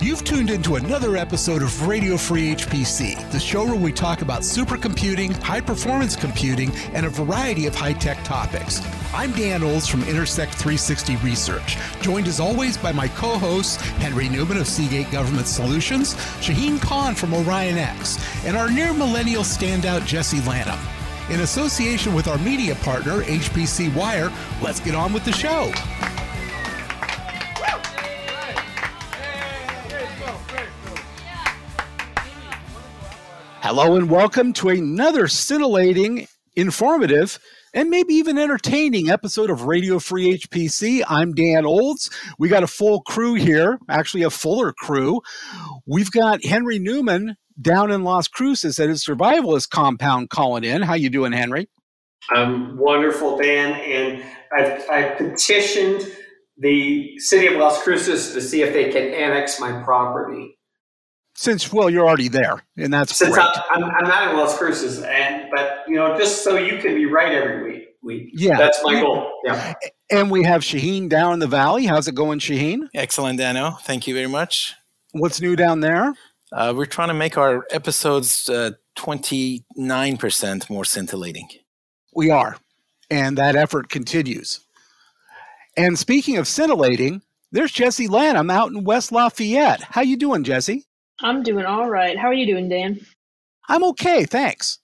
You've tuned into another episode of Radio Free HPC, the show where we talk about supercomputing, high performance computing, and a variety of high tech topics. I'm Dan Olds from Intersect 360 Research, joined as always by my co hosts Henry Newman of Seagate Government Solutions, Shaheen Khan from Orion X, and our near millennial standout Jesse Lanham. In association with our media partner, HPC Wire, let's get on with the show. Hello and welcome to another scintillating, informative, and maybe even entertaining episode of Radio Free HPC. I'm Dan Olds. We got a full crew here, actually a fuller crew. We've got Henry Newman down in Las Cruces at his survivalist compound calling in. How you doing, Henry? I'm wonderful, Dan, and I've, I've petitioned the city of Las Cruces to see if they can annex my property. Since well, you're already there, and that's Since great. I'm, I'm, I'm not in Las Cruces, and but you know, just so you can be right every week. week. Yeah. that's my goal. Yeah, And we have Shaheen down in the valley. How's it going, Shaheen? Excellent, Dano. Thank you very much. What's new down there? Uh, we're trying to make our episodes uh, 29% more scintillating. We are, and that effort continues. And speaking of scintillating, there's Jesse Lanham out in West Lafayette. How you doing, Jesse? I'm doing all right. How are you doing, Dan? I'm okay, thanks.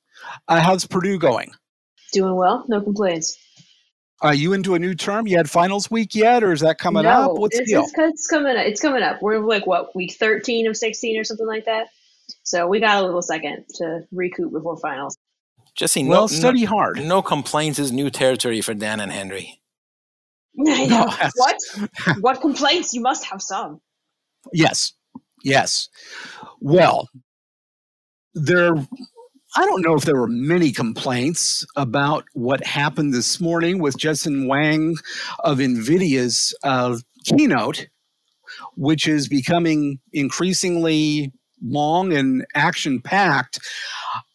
Uh, how's Purdue going? Doing well. No complaints. Are you into a new term? You had finals week yet, or is that coming no, up? What's the it's, deal? it's, it's coming. up. It's coming up. We're like what week 13 of 16 or something like that. So we got a little second to recoup before finals. Jesse, no, well, study no, hard. no complaints is new territory for Dan and Henry. I know. that's- what? what complaints? You must have some. Yes, yes. Well, there. I don't know if there were many complaints about what happened this morning with Jensen Huang of NVIDIA's uh, keynote, which is becoming increasingly long and action packed.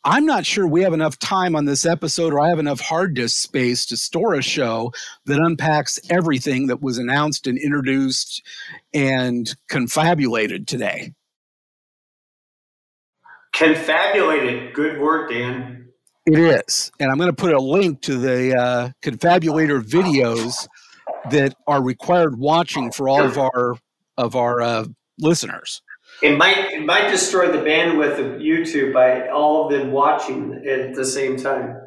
I'm not sure we have enough time on this episode or I have enough hard disk space to store a show that unpacks everything that was announced and introduced and confabulated today. Confabulated. Good word, Dan. It is. And I'm going to put a link to the uh, confabulator videos that are required watching for all of our of our uh, listeners. It might it might destroy the bandwidth of YouTube by all of them watching at the same time.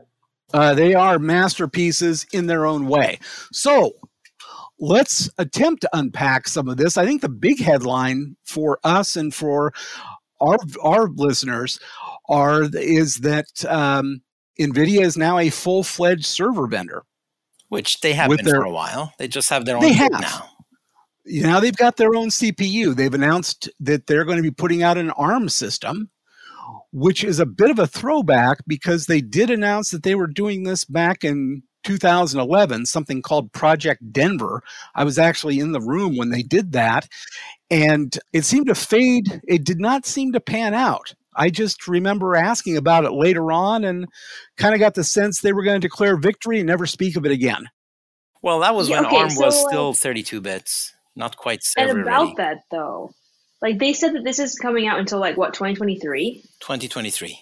Uh, they are masterpieces in their own way. So let's attempt to unpack some of this. I think the big headline for us and for our our listeners are is that um, NVIDIA is now a full fledged server vendor. Which they have been their- for a while. They just have their own They have. now. Now they've got their own CPU. They've announced that they're going to be putting out an ARM system, which is a bit of a throwback because they did announce that they were doing this back in 2011, something called Project Denver. I was actually in the room when they did that, and it seemed to fade. It did not seem to pan out. I just remember asking about it later on and kind of got the sense they were going to declare victory and never speak of it again. Well, that was Yeah, when okay, ARM was so, uh, still 32 bits, not quite And server about ready. that though, like they said that this is coming out until like what 2023. 2023.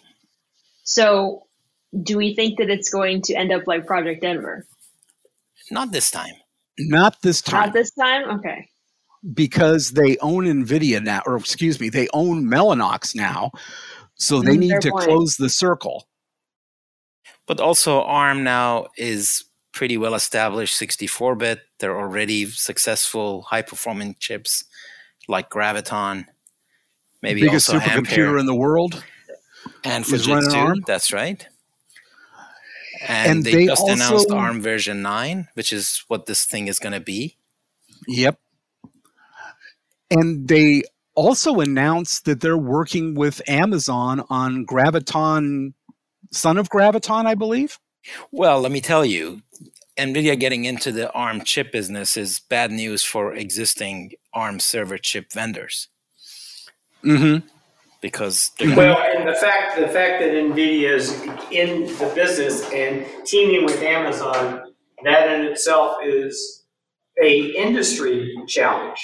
So do we think that it's going to end up like Project Denver? Not this time. Not this time. Not this time. Okay. because they own Nvidia now, or excuse me, they own Mellanox now, so they Mm, need to point. close the circle. But also, ARM now is pretty well established 64 bit. They're already successful high performance chips like Graviton, maybe Biggest also supercomputer Ampere in the world. and is running Fujitsu. ARM. That's right. And, And they, they just announced ARM version 9, which is what this thing is going to be. Yep. And they also announced that they're working with Amazon on Graviton, Son of Graviton, I believe. Well, let me tell you, NVIDIA getting into the ARM chip business is bad news for existing ARM server chip vendors. Mm-hmm. Because Well, and the fact, the fact that NVIDIA is in the business and teaming with Amazon, that in itself is a industry challenge.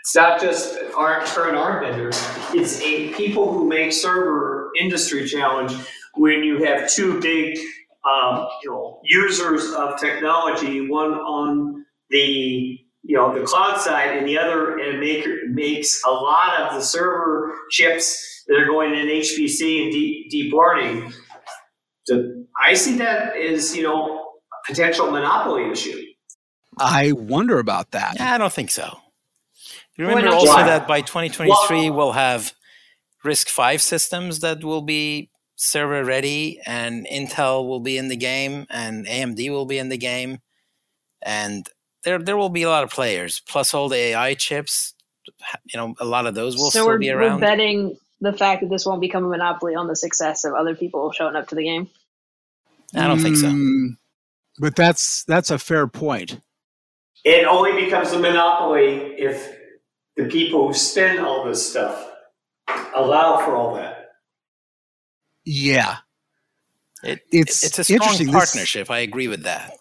It's not just our current ARM vendors, it's a people who make server industry challenge when you have two big, um, you know, users of technology, one on the you know, the cloud side and the other and maker makes a lot of the server chips that are going in HPC and deep, deep learning. So I see that as, you know, a potential monopoly issue. I wonder about that. Yeah, I don't think so. You remember not? also Why? that by 2023 Well- we'll have RISC V systems that will be server ready, and Intel will be in the game, and AMD will be in the game, and there there will be a lot of players. Plus all the AI chips, you know, a lot of those will so still we're, be we're betting the fact that this won't become a monopoly on the success of other people showing up to the game. I don't think so. Mm, But that's that's a fair point. It only becomes a monopoly if the people who spend all this stuff allow for all that. Yeah. It, It's it's a strong interesting. This- partnership. I agree with that.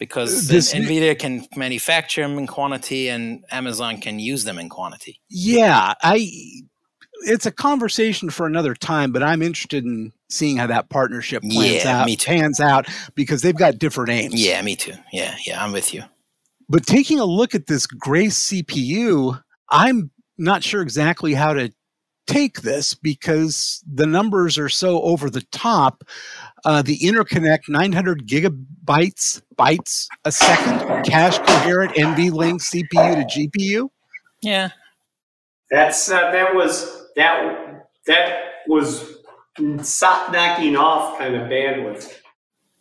Because This- Nvidia can manufacture them in quantity and Amazon can use them in quantity. Yeah, I it's a conversation for another time, but I'm interested in seeing how that partnership plans Yeah, out, me too. pans out because they've got different aims. Yeah, me too. Yeah, yeah, I'm with you. But taking a look at this Grace CPU, I'm not sure exactly how to take this because the numbers are so over the top. Uh, the interconnect 900 gigabytes bytes a second, cache coherent NVLink CPU to GPU. Yeah, That's uh, that was that that was sock knocking off kind of bandwidth.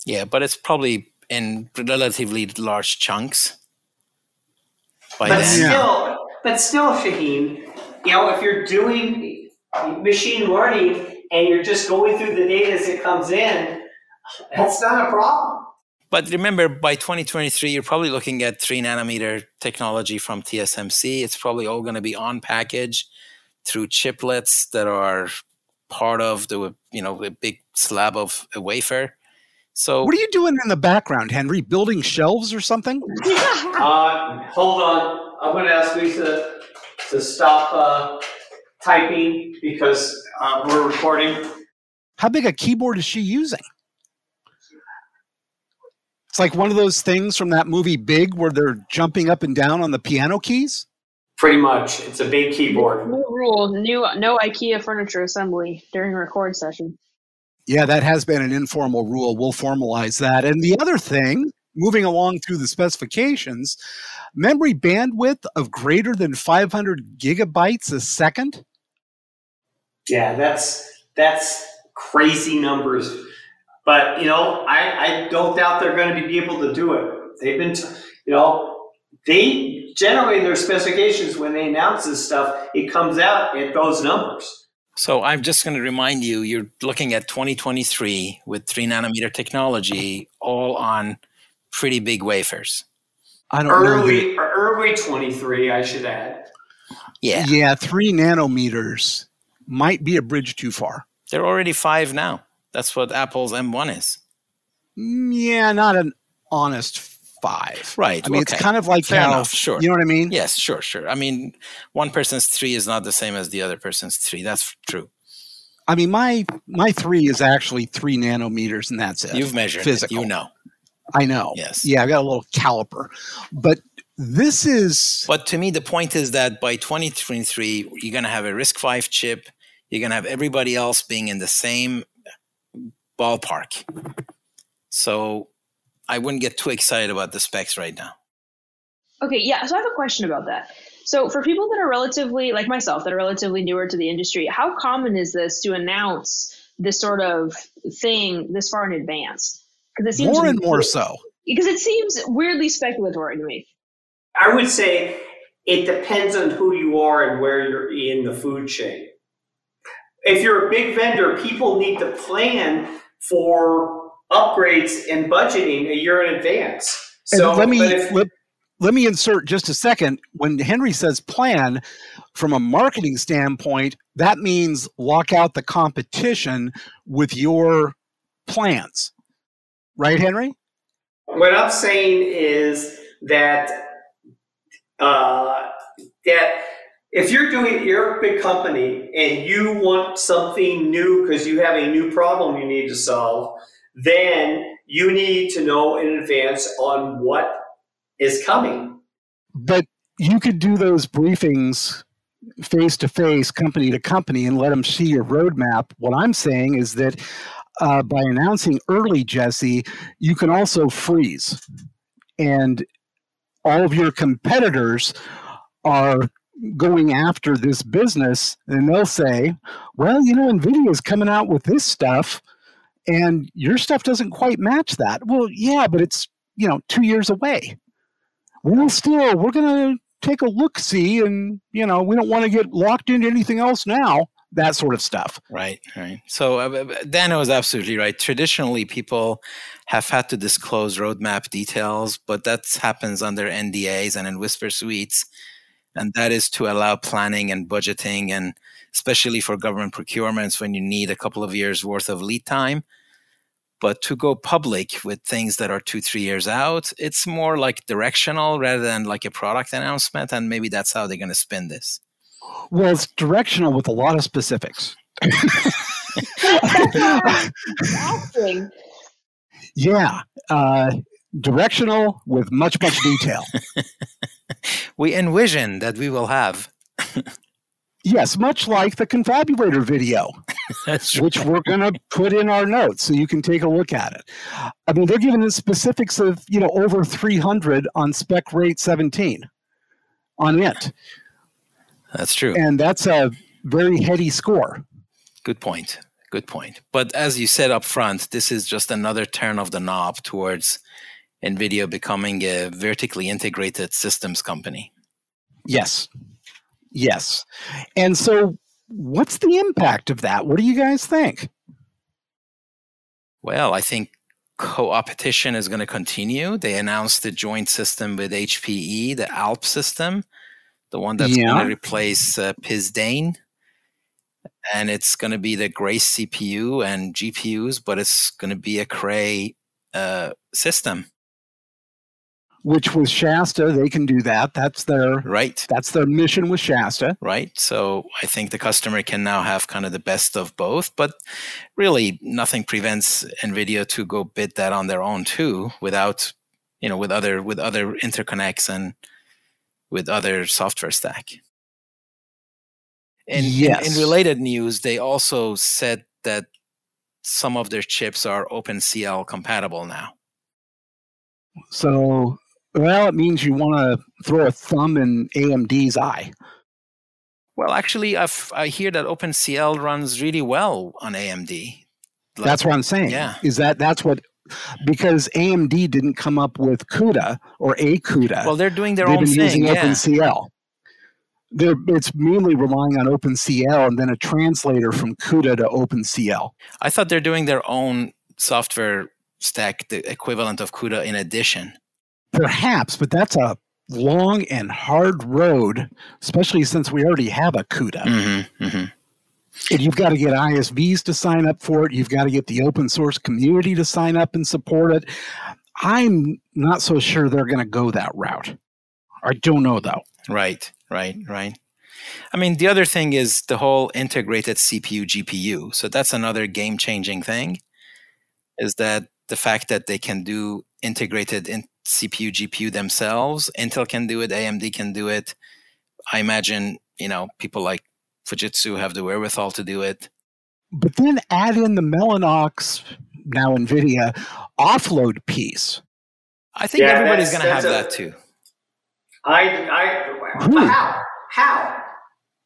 yeah, but it's probably in relatively large chunks. By But then, still, but still, Shaheen, you know, if you're doing machine learning and you're just going through the data as it comes in, that's not a problem. But remember, by 2023, you're probably looking at three nanometer technology from TSMC. It's probably all going to be on package through chiplets that are part of the you know a big slab of a wafer. So What are you doing in the background, Henry? Building shelves or something? Uh, hold on, I'm going to ask Lisa to stop uh, typing because uh, we're recording. How big a keyboard is she using? It's like one of those things from that movie Big where they're jumping up and down on the piano keys. Pretty much, it's a big keyboard. New rule: new no IKEA furniture assembly during a record session. Yeah, that has been an informal rule. We'll formalize that. And the other thing, moving along through the specifications, memory bandwidth of greater than 500 gigabytes a second. Yeah, that's that's crazy numbers. But you know, I, I don't doubt they're going to be able to do it. They've been, t- you know, they generally in their specifications when they announce this stuff, it comes out at those numbers. So I'm just going to remind you, you're looking at 2023 with three nanometer technology, all on pretty big wafers. I don't know. that- Early, early twenty three, I should add. Yeah, yeah, three nanometers might be a bridge too far. they're already five now. That's what Apple's M1 is. Mm, Yeah, not an honest five. Right. I mean, okay. it's kind of like Fair how, enough, sure. you know what I mean? Yes, sure, sure. I mean, one person's three is not the same as the other person's three. That's true. I mean, my my three is actually three nanometers, and that's it. You've measured Physical. it. You know. I know. Yes. Yeah, I got a little caliper, but this is But to me, the point is that by 2023, you're going to have a RISC V chip. You're going to have everybody else being in the same ballpark. So I wouldn't get too excited about the specs right now. Okay, yeah. So I have a question about that. So for people that are relatively like myself, that are relatively newer to the industry, how common is this to announce this sort of thing this far in advance? Because it seems more and more so. Because it seems weirdly speculatory to me. I would say it depends on who you are and where you're in the food chain. If you're a big vendor, people need to plan for upgrades and budgeting a year in advance. And So let me if- let, let me insert just a second. When Henry says plan, from a marketing standpoint, that means lock out the competition with your plans. Right, Henry? What I'm saying is that uh, that if you're doing you're a big company and you want something new because you have a new problem you need to solve, then you need to know in advance on what is coming. But you could do those briefings face to face, company to company, and let them see your roadmap. What I'm saying is that uh, by announcing early, Jesse, you can also freeze. And all of your competitors are going after this business, and they'll say, well, you know, NVIDIA is coming out with this stuff, and your stuff doesn't quite match that. Well, yeah, but it's, you know, two years away. Well, still, we're going to take a look see and you know we don't want to get locked into anything else now that sort of stuff. Right, right. So uh, Dan was absolutely right. Traditionally, people have had to disclose roadmap details, but that happens under NDAs and in whisper suites, and that is to allow planning and budgeting, and especially for government procurements when you need a couple of years worth of lead time. But to go public with things that are two, three years out, it's more like directional rather than like a product announcement, and maybe that's how they're going to spin this. Well, it's directional with a lot of specifics. yeah, uh, directional with much, much detail. we envision that we will have. yes, much like the confabulator video, which we're going to put in our notes so you can take a look at it. I mean, they're giving the specifics of you know over 300 on spec rate 17 on it. That's true. And that's a very heady score. Good point. Good point. But as you said up front, this is just another turn of the knob towards NVIDIA becoming a vertically integrated systems company. Yes. Yes. And so, what's the impact of that? What do you guys think? Well, I think co-opetition is going to continue. They announced the joint system with HPE, the ALP system, the one that's yeah. going to replace uh, Piz Daint. And it's going to be the Grace CPU and GPUs, but it's going to be a Cray uh, system. Which with Shasta, they can do that. That's their right. That's their mission with Shasta. Right. So I think the customer can now have kind of the best of both, but really nothing prevents NVIDIA to go bid that on their own too, without you know, with other with other interconnects and with other software stack. And yes. in, in related news, they also said that some of their chips are OpenCL compatible now. So, well, it means you want to throw a thumb in AMD's eye. Well, actually, I've, I hear that OpenCL runs really well on AMD. Like, that's what I'm saying. Yeah, is that that's what because AMD didn't come up with CUDA or a CUDA. Well, they're doing their They've own been thing. using yeah. OpenCL. They're, it's mainly relying on OpenCL and then a translator from CUDA to OpenCL. I thought they're doing their own software stack, the equivalent of CUDA in addition. Perhaps, but that's a long and hard road, especially since we already have a CUDA. Mm-hmm, mm-hmm. And you've got to get ISVs to sign up for it. You've got to get the open source community to sign up and support it. I'm not so sure they're going to go that route. I don't know though. Right, right, right. I mean, the other thing is the whole integrated CPU GPU. So that's another game changing thing. Is that the fact that they can do integrated in CPU GPU themselves? Intel can do it, AMD can do it. I imagine you know people like Fujitsu have the wherewithal to do it. But then add in the Mellanox, now NVIDIA, offload piece. I think yeah, everybody's going to have a, that too. I, I, Who? how? How?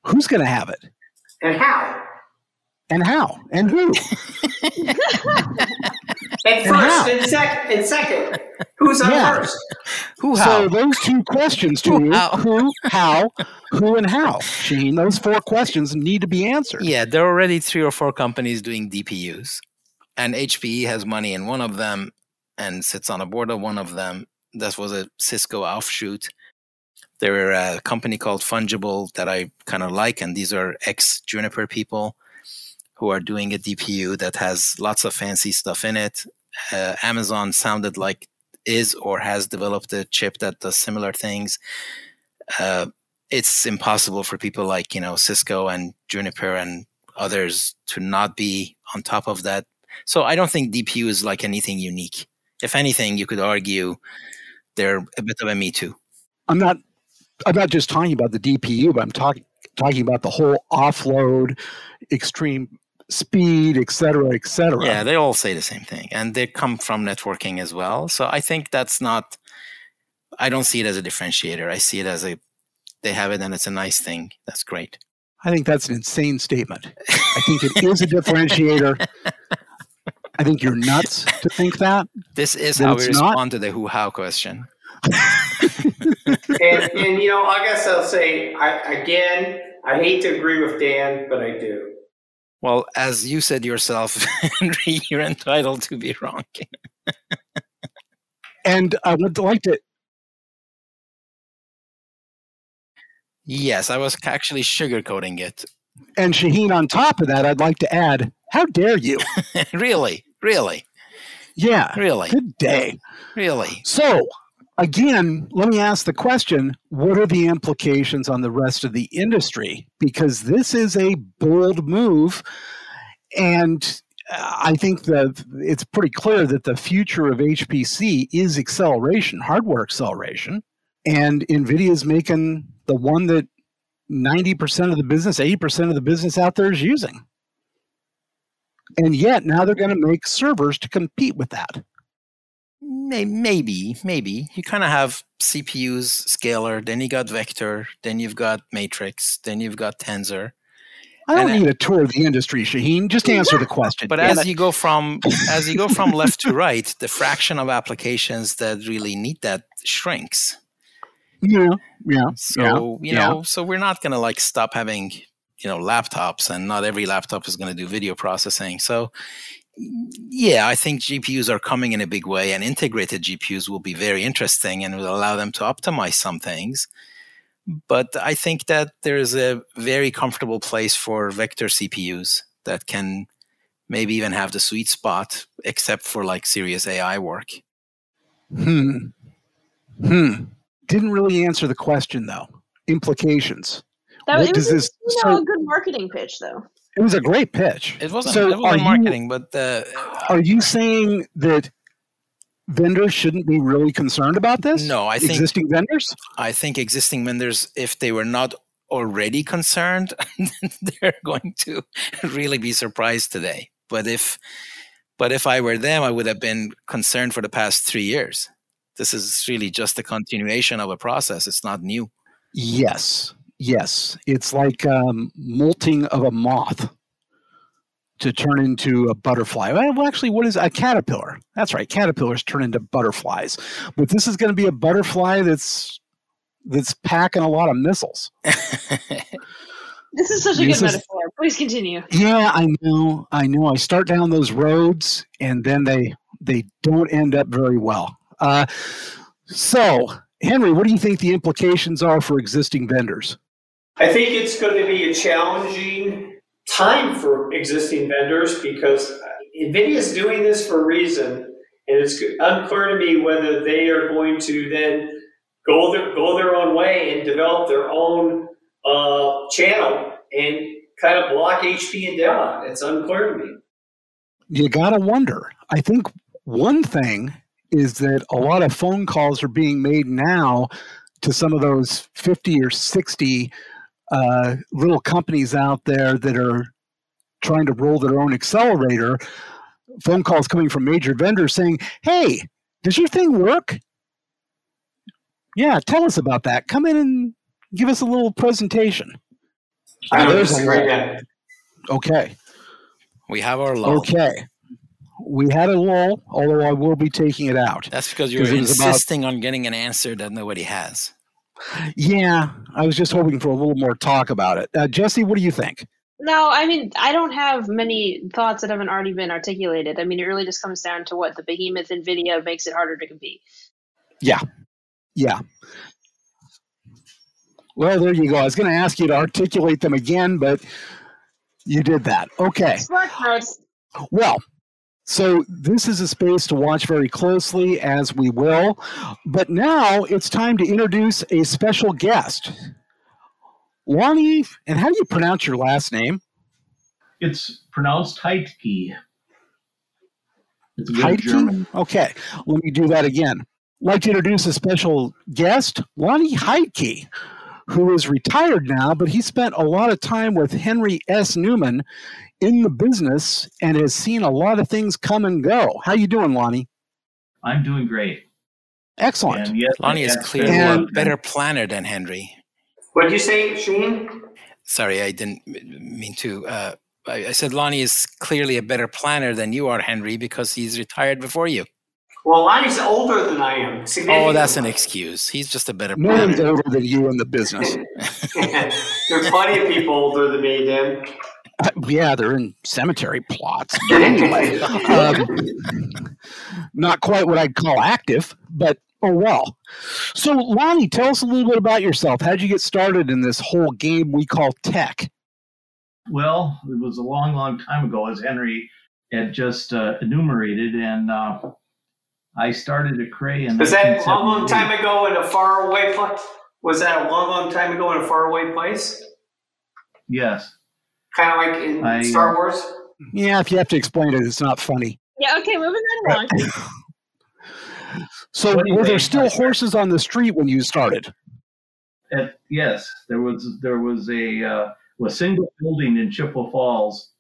Who's going to have it? And how? And how? And who? and first and, and second and second. Who's on yeah. first? Who how? So those two questions to who, you, how? who, how, who, and how. Shane, those four questions need to be answered. Yeah, there are already three or four companies doing DPUs. And HPE has money in one of them and sits on a board of one of them. that was a Cisco offshoot. There are a company called Fungible that I kind of like, and these are ex Juniper people who are doing a DPU that has lots of fancy stuff in it. Uh, Amazon sounded like is or has developed a chip that does similar things. Uh, it's impossible for people like you know Cisco and Juniper and others to not be on top of that. So I don't think DPU is like anything unique. If anything, you could argue they're a bit of a me too. I'm not. I'm not just talking about the DPU, but I'm talking talking about the whole offload, extreme speed, et cetera, et cetera. Yeah, they all say the same thing, and they come from networking as well. So I think that's not. I don't see it as a differentiator. I see it as a they have it and it's a nice thing. That's great. I think that's an insane statement. I think it is a differentiator. I think you're nuts to think that. This is how we respond not. to the who how question. and, and, you know, I guess I'll say I, again, I hate to agree with Dan, but I do. Well, as you said yourself, Henry, you're entitled to be wrong. and I would like to Yes, I was actually sugarcoating it. And Shaheen, on top of that, I'd like to add, how dare you? really? Really? Yeah. Really? Good day. Really? So, again, let me ask the question what are the implications on the rest of the industry? Because this is a bold move. And uh, I think that it's pretty clear that the future of HPC is acceleration, hardware acceleration. And NVIDIA is making the one that 90% of the business, 80% of the business out there is using. And yet now they're going to make servers to compete with that. Maybe, maybe. You kind of have CPUs, scalar, then you got vector, then you've got matrix, then you've got tensor. I don't and need a tour of the industry, Shaheen. Just answer the question. But as it. you go from as you go from left to right, the fraction of applications that really need that shrinks. Yeah, yeah. So yeah, you know, yeah. so we're not going to like stop having you know laptops, and not every laptop is going to do video processing. So yeah, I think GPUs are coming in a big way, and integrated GPUs will be very interesting and will allow them to optimize some things. But I think that there's a very comfortable place for vector CPUs that can maybe even have the sweet spot, except for like serious AI work. Hmm. Hmm didn't really answer the question though. Implications. That, what does this? You know, so, a good marketing pitch though. It was a great pitch. It wasn't. So it wasn't marketing, you, but uh, are you saying that vendors shouldn't be really concerned about this? No, I think existing vendors. I think existing vendors, if they were not already concerned, they're going to really be surprised today. But if, but if I were them, I would have been concerned for the past three years. This is really just a continuation of a process. It's not new. Yes, yes. It's like um, molting of a moth to turn into a butterfly. Well, actually, what is a caterpillar? That's right. Caterpillars turn into butterflies, but this is going to be a butterfly that's that's packing a lot of missiles. This is such a this good is, metaphor. Please continue. Yeah, I know. I know. I start down those roads and then they they don't end up very well. Uh, so, Henry, what do you think the implications are for existing vendors? I think it's going to be a challenging time for existing vendors because NVIDIA is doing this for a reason, and it's unclear to me whether they are going to then go their, go their own way and develop their own uh, channel and kind of block HP and Dell. It's unclear to me. You got to wonder. I think one thing is that a lot of phone calls are being made now to some of those 50 or 60 uh, little companies out there that are trying to roll their own accelerator. Phone calls coming from major vendors saying, Hey, does your thing work? Yeah, tell us about that. Come in and give us a little presentation. I know, there's a great Okay. We have our lull. Okay we had a lull, although I will be taking it out. That's because you're insisting about, on getting an answer that nobody has. Yeah, I was just hoping for a little more talk about it. Uh, Jesse, what do you think? No, I mean, I don't have many thoughts that haven't already been articulated. I mean, it really just comes down to what the behemoth NVIDIA makes it harder to compete. Yeah. Yeah. Well, there you go. I was going to ask you to articulate them again, but you did that. Okay. Smart. Well, so this is a space to watch very closely, as we will. But now it's time to introduce a special guest. Lonnie, and how do you pronounce your last name? It's pronounced Heitke. It's good German. Okay, let me do that again. I'd like to introduce a special guest, Lonnie Heidke, who is retired now, but he spent a lot of time with Henry S. Newman in the business and has seen a lot of things come and go. How you doing, Lonnie? I'm doing great. Excellent. And yes, Lonnie is clearly a better planner than Henry. What did you say, Sheen? Sorry, I didn't mean to. Uh, I, I said Lonnie is clearly a better planner than you are, Henry, because he's retired before you. Well, Lonnie's older than I am. Oh, that's an excuse. He's just a better No one's older than you in the business. There's plenty of people older than me, Dan. Uh, yeah, they're in cemetery plots. But anyway, um, not quite what I'd call active, but oh well. So, Lonnie, tell us a little bit about yourself. How'd you get started in this whole game we call tech? Well, it was a long, long time ago, as Henry had just uh, enumerated, and uh, I started at Cray in Was that a long, long time ago in a faraway place? Was that a long, long time ago in a faraway place? Yes. Kind of like in I, uh, Star Wars? Yeah, if you have to explain it, it's not funny. Yeah, okay, moving on along. So, What do you were there still horses on the street when you started? At, yes, there was there was a uh, a single building in Chippewa Falls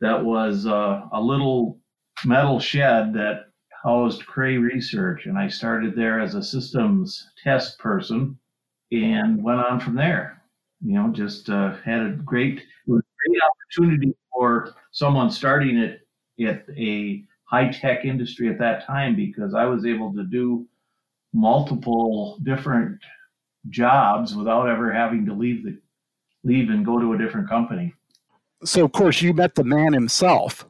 that was uh, a little metal shed that housed Cray Research, and I started there as a systems test person, and went on from there. You know, just uh, had a great it was a great opportunity for someone starting it at a high tech industry at that time because I was able to do multiple different jobs without ever having to leave the leave and go to a different company. So, of course, you met the man himself.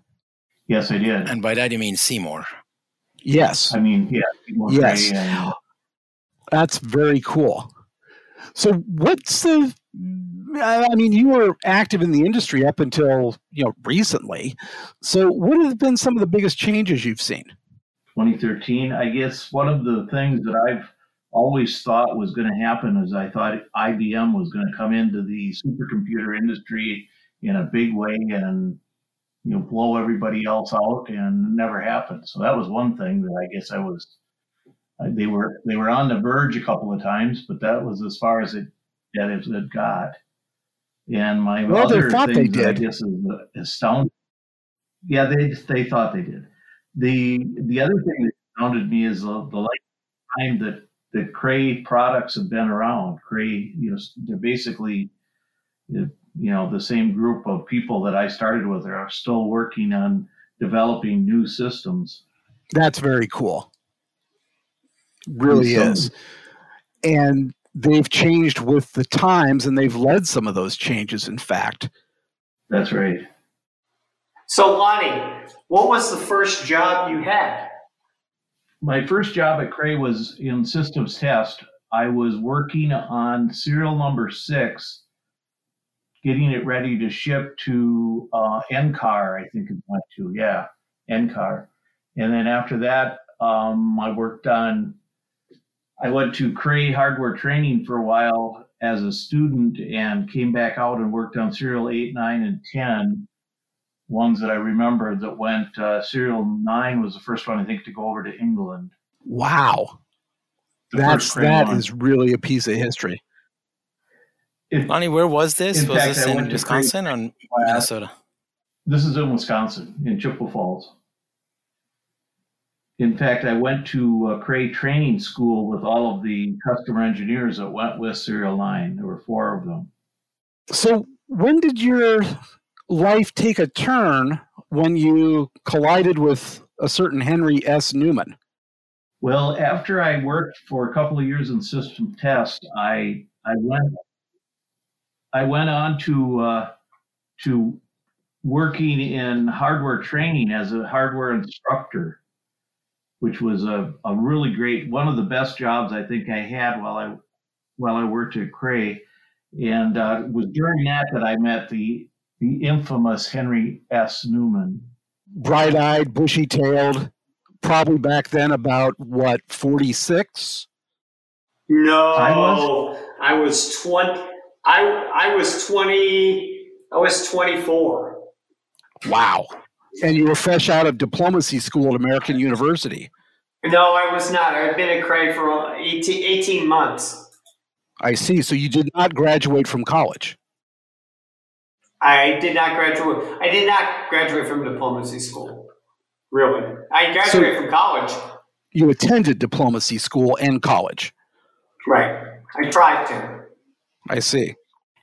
Yes, I did. And by that you mean Seymour. Yes, I mean, yeah, Yes. and that's very cool. So, what's the? I mean, you were active in the industry up until you know recently. So, what have been some of the biggest changes you've seen? 2013. I guess one of the things that I've always thought was going to happen is I thought IBM was going to come into the supercomputer industry in a big way and you know blow everybody else out, and never happened. So that was one thing that I guess I was. They were they were on the verge a couple of times, but that was as far as it that it, it got. And my Well, they other thought they thing I did. guess is astounding. Yeah, they they thought they did. The the other thing that astounded me is the, the lifetime that the Cray products have been around. Cray, you know, they're basically, you know, the same group of people that I started with are still working on developing new systems. That's very cool. Really So- is. And they've changed with the times and they've led some of those changes, in fact. That's right. So, Lonnie, what was the first job you had? My first job at Cray was in systems test. I was working on serial number six, getting it ready to ship to uh, NCAR, I think it went to, yeah, NCAR. And then after that, um, I worked on, I went to Cray hardware training for a while as a student and came back out and worked on serial 8, 9, and 10 ones that I remember that went. Uh, serial nine was the first one I think to go over to England. Wow. The That's that one. is really a piece of history. It- Lonnie, where was this? In was fact, this I in went Wisconsin or class. Minnesota? this is in Wisconsin, in Chippewa Falls. In fact, I went to uh, Cray training school with all of the customer engineers that went with Serial Line. There were four of them. So, when did your life take a turn when you collided with a certain Henry S. Newman? Well, after I worked for a couple of years in system test, I I went I went on to uh, to working in hardware training as a hardware instructor, which was a, a really great one of the best jobs I think I had while I while I worked at Cray, and uh, it was during that that I met the the infamous Henry S. Newman. Bright eyed, bushy tailed, probably back then about what, 46? No, I was? I was twenty. I I was twenty. I was twenty four. Wow. And you were fresh out of diplomacy school at American University. No, I was not. I've been at Cray for 18, 18 months. I see. So you did not graduate from college. I did not graduate. I did not graduate from diplomacy school. Really, I graduated from college. You attended diplomacy school and college. Right. I tried to. I see.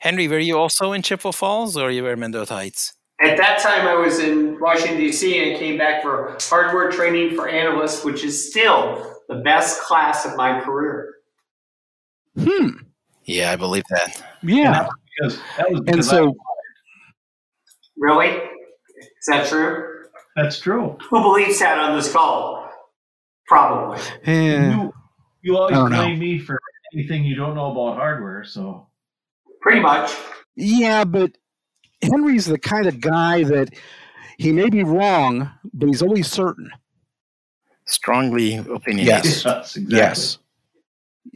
Henry, were you also in Chippewa Falls or you were in Mendota Heights? At that time, I was in Washington, D.C., and I came back for hardware training for analysts, which is still the best class of my career. Hmm. Yeah, I believe that. Yeah. Because that was And because so, Really? Is that true? That's true. Who believes that on this call? Probably. eh, You you always I don't know. blame me for anything you don't know about hardware, so Pretty much. yeah, but Henry's the kind of guy that he may be wrong, but he's always certain. Strongly opinionated. Yes. yes, exactly. Yes.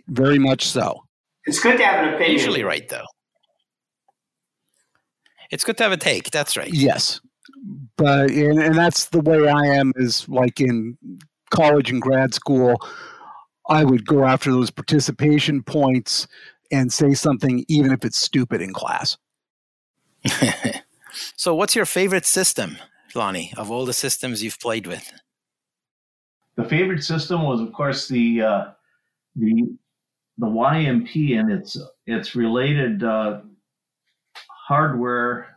Very much so. It's good to have an opinion. Usually right, though. It's good to have a take. That's right. Yes. But and, and that's the way I am is like in college and grad school, I would go after those participation points and say something even if it's stupid in class. so, what's your favorite system, Lonnie, of all the systems you've played with? The favorite system was, of course, the uh, the the YMP and its its related uh, hardware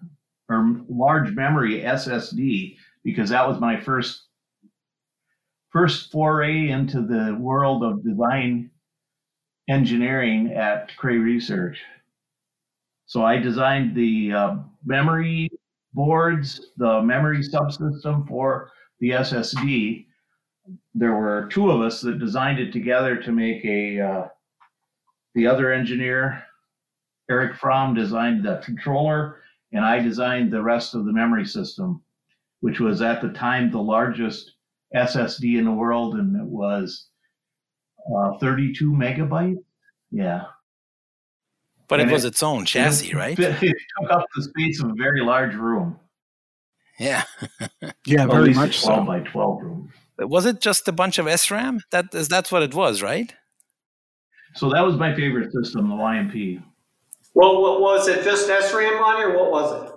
or large memory SSD, because that was my first first foray into the world of design engineering at Cray Research. So I designed the uh, memory boards, the memory subsystem for the SSD. There were two of us that designed it together to make a. Uh, the other engineer, Eric Fromm, designed the controller, and I designed the rest of the memory system, which was at the time the largest SSD in the world, and it was uh, 32 megabytes. Yeah. But it was it- its own chassis, right? It took up the space of a very large room. Yeah. Yeah, Well, very least a much 12 so. by 12 room. Was it just a bunch of SRAM? That is that's what it was, right? So that was my favorite system, the YMP. Well, what was it? Just SRAM on it, or what was it?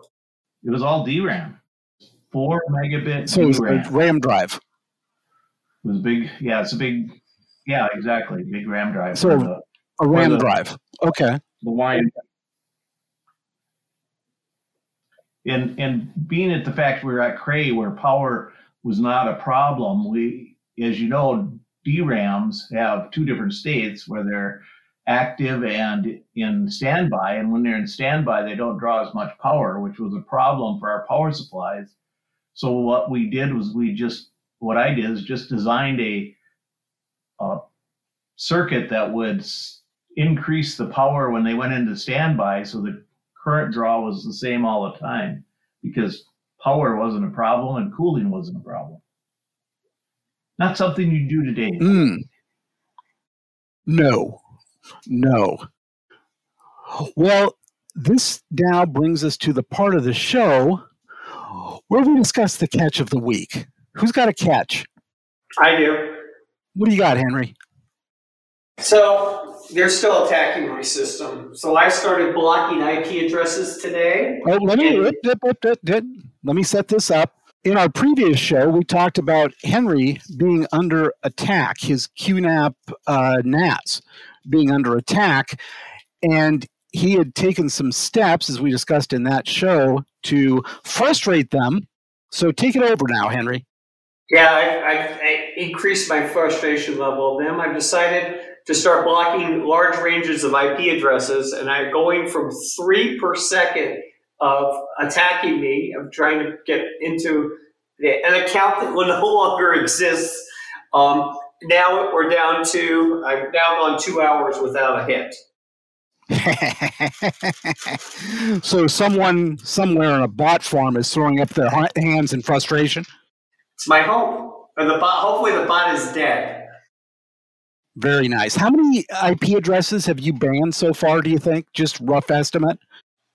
It was all DRAM, four megabit So it's DRAM. a RAM drive. It was big. Yeah, it's a big. Yeah, exactly. Big RAM drive. So- the, A RAM the- drive. Okay. the YMP. And and being at the fact we were at Cray where power was not a problem, we, as you know, DRAMs have two different states where they're active and in standby. And when they're in standby, they don't draw as much power, which was a problem for our power supplies. So what we did was we just what I did is just designed a circuit that would increase the power when they went into standby, so the current draw was the same all the time because power wasn't a problem and cooling wasn't a problem. Not something you do today. Mm. No. No. Well, this now brings us to the part of the show where we discuss the catch of the week. Who's got a catch? I do. What do you got, Henry? So they're still attacking my system. So I started blocking IP addresses today. Oh, let me And- let, me set this up. In our previous show, we talked about Henry being under attack, his QNAP uh, NAS being under attack, and he had taken some steps, as we discussed in that show, to frustrate them. So take it over now, Henry. Yeah, I, I, I increased my frustration level. Then I've decided to start blocking large ranges of IP addresses, and I'm going from three per second of attacking me, of trying to get into the, an account that will no longer exist Um, now we're down to, I've now gone two hours without a hit. so someone somewhere on a bot farm is throwing up their hands in frustration. It's my hope. Or the bot, hopefully the bot is dead. Very nice. How many IP addresses have you banned so far? Do you think? Just rough estimate.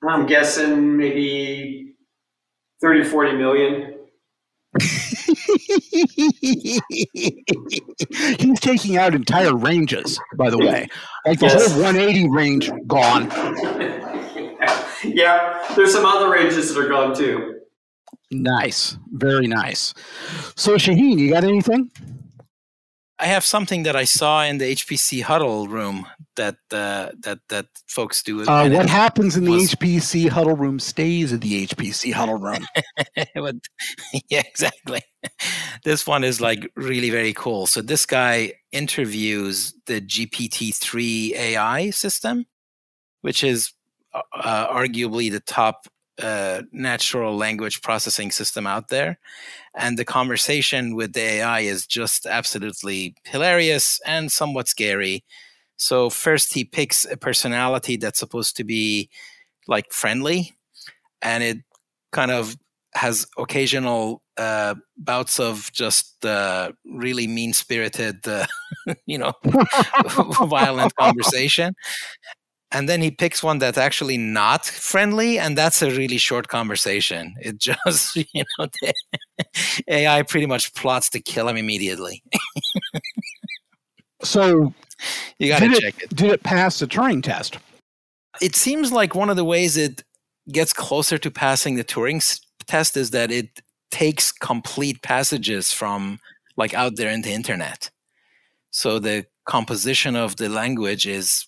I'm guessing maybe 30, 40 million. He's taking out entire ranges, by the way. Like the yes. whole 180 range gone. yeah, there's some other ranges that are gone too. Nice. Very nice. So, Shahin, you got anything? I have something that I saw in the HPC huddle room that uh, that that folks do. Uh, what happens in the was, HPC huddle room stays in the HPC huddle room. yeah, exactly. This one is like really very cool. So this guy interviews the GPT-3 AI system, which is uh, uh, arguably the top uh, natural language processing system out there. And the conversation with the AI is just absolutely hilarious and somewhat scary. So, first, he picks a personality that's supposed to be like friendly, and it kind of has occasional uh, bouts of just uh, really mean spirited, uh, you know, violent conversation and then he picks one that's actually not friendly and that's a really short conversation. It just you know ai pretty much plots to kill him immediately. So you gotta check it, it. did it pass the turing test? It seems like one of the ways it gets closer to passing the turing test is that it takes complete passages from like out there in the internet. So the composition of the language is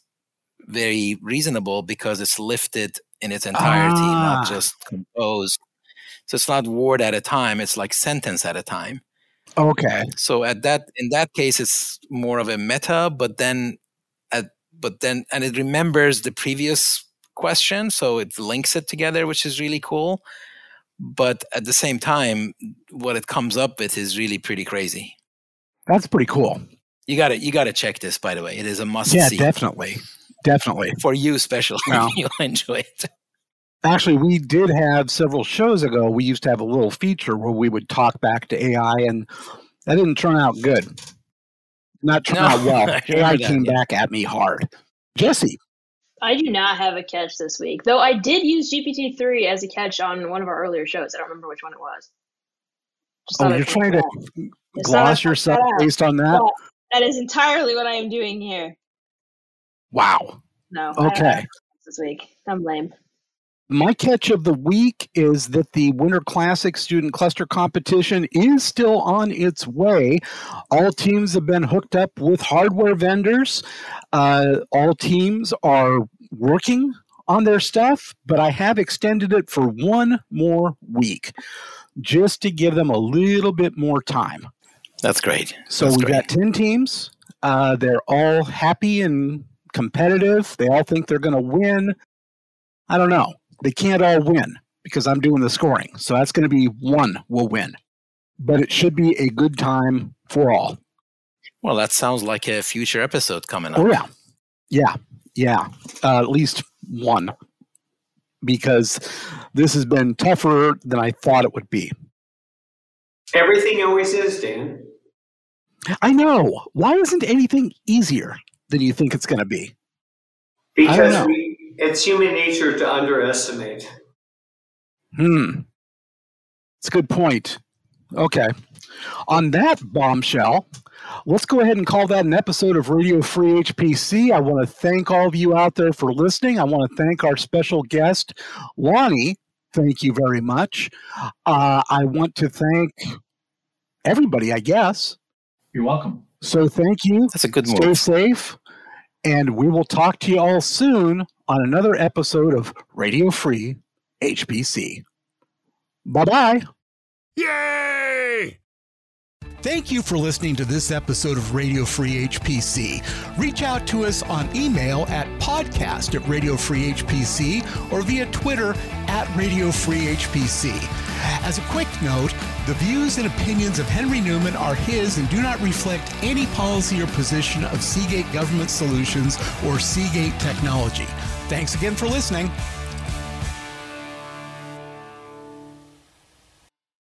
very reasonable because it's lifted in its entirety, ah. not just composed. So it's not word at a time; it's like sentence at a time. Okay. So at that, in that case, it's more of a meta, but then, at but then, and it remembers the previous question, so it links it together, which is really cool. But at the same time, what it comes up with is really pretty crazy. That's pretty cool. You got to you got to check this. By the way, it is a must. Yeah, see. definitely. Definitely. For you, especially. No. You'll enjoy it. Actually, we did have several shows ago. We used to have a little feature where we would talk back to AI, and that didn't turn out good. Not turn no, out well. AI came yeah. back at me hard. Jessi. I do not have a catch this week, though I did use GPT three as a catch on one of our earlier shows. I don't remember which one it was. oh, you're trying to gloss yourself based on that. that is entirely what I am doing here. Wow. No. Okay. This week, I'm lame. My catch of the week is that the Winter Classic Student Cluster Competition is still on its way. All teams have been hooked up with hardware vendors. Uh, all teams are working on their stuff, but I have extended it for one more week just to give them a little bit more time. That's great. So That's we great. got 10 teams. Uh, they're all happy and competitive. They all think they're going to win. I don't know. They can't all win because I'm doing the scoring. So that's going to be one will win. But it should be a good time for all. Well, that sounds like a future episode coming up. Oh, yeah. Yeah. Yeah. Uh, at least one. Because this has been tougher than I thought it would be. Everything always is, Dan. I know. Why isn't anything easier? Than you think it's going to be? Because we, it's human nature to underestimate. Hmm. It's a good point. Okay. On that bombshell, let's go ahead and call that an episode of Radio Free HPC. I want to thank all of you out there for listening. I want to thank our special guest, Lonnie. Thank you very much. Uh, I want to thank everybody, I guess. You're welcome. So thank you. That's a good Stay move. safe. And we will talk to you all soon on another episode of Radio Free HPC. Bye bye. Yay! Thank you for listening to this episode of Radio Free HPC. Reach out to us on email at podcast at Radio Free HPC or via Twitter at Radio Free HPC. As a quick note the views and opinions of Henry Newman are his and do not reflect any policy or position of Seagate Government Solutions or Seagate Technology. Thanks again for listening.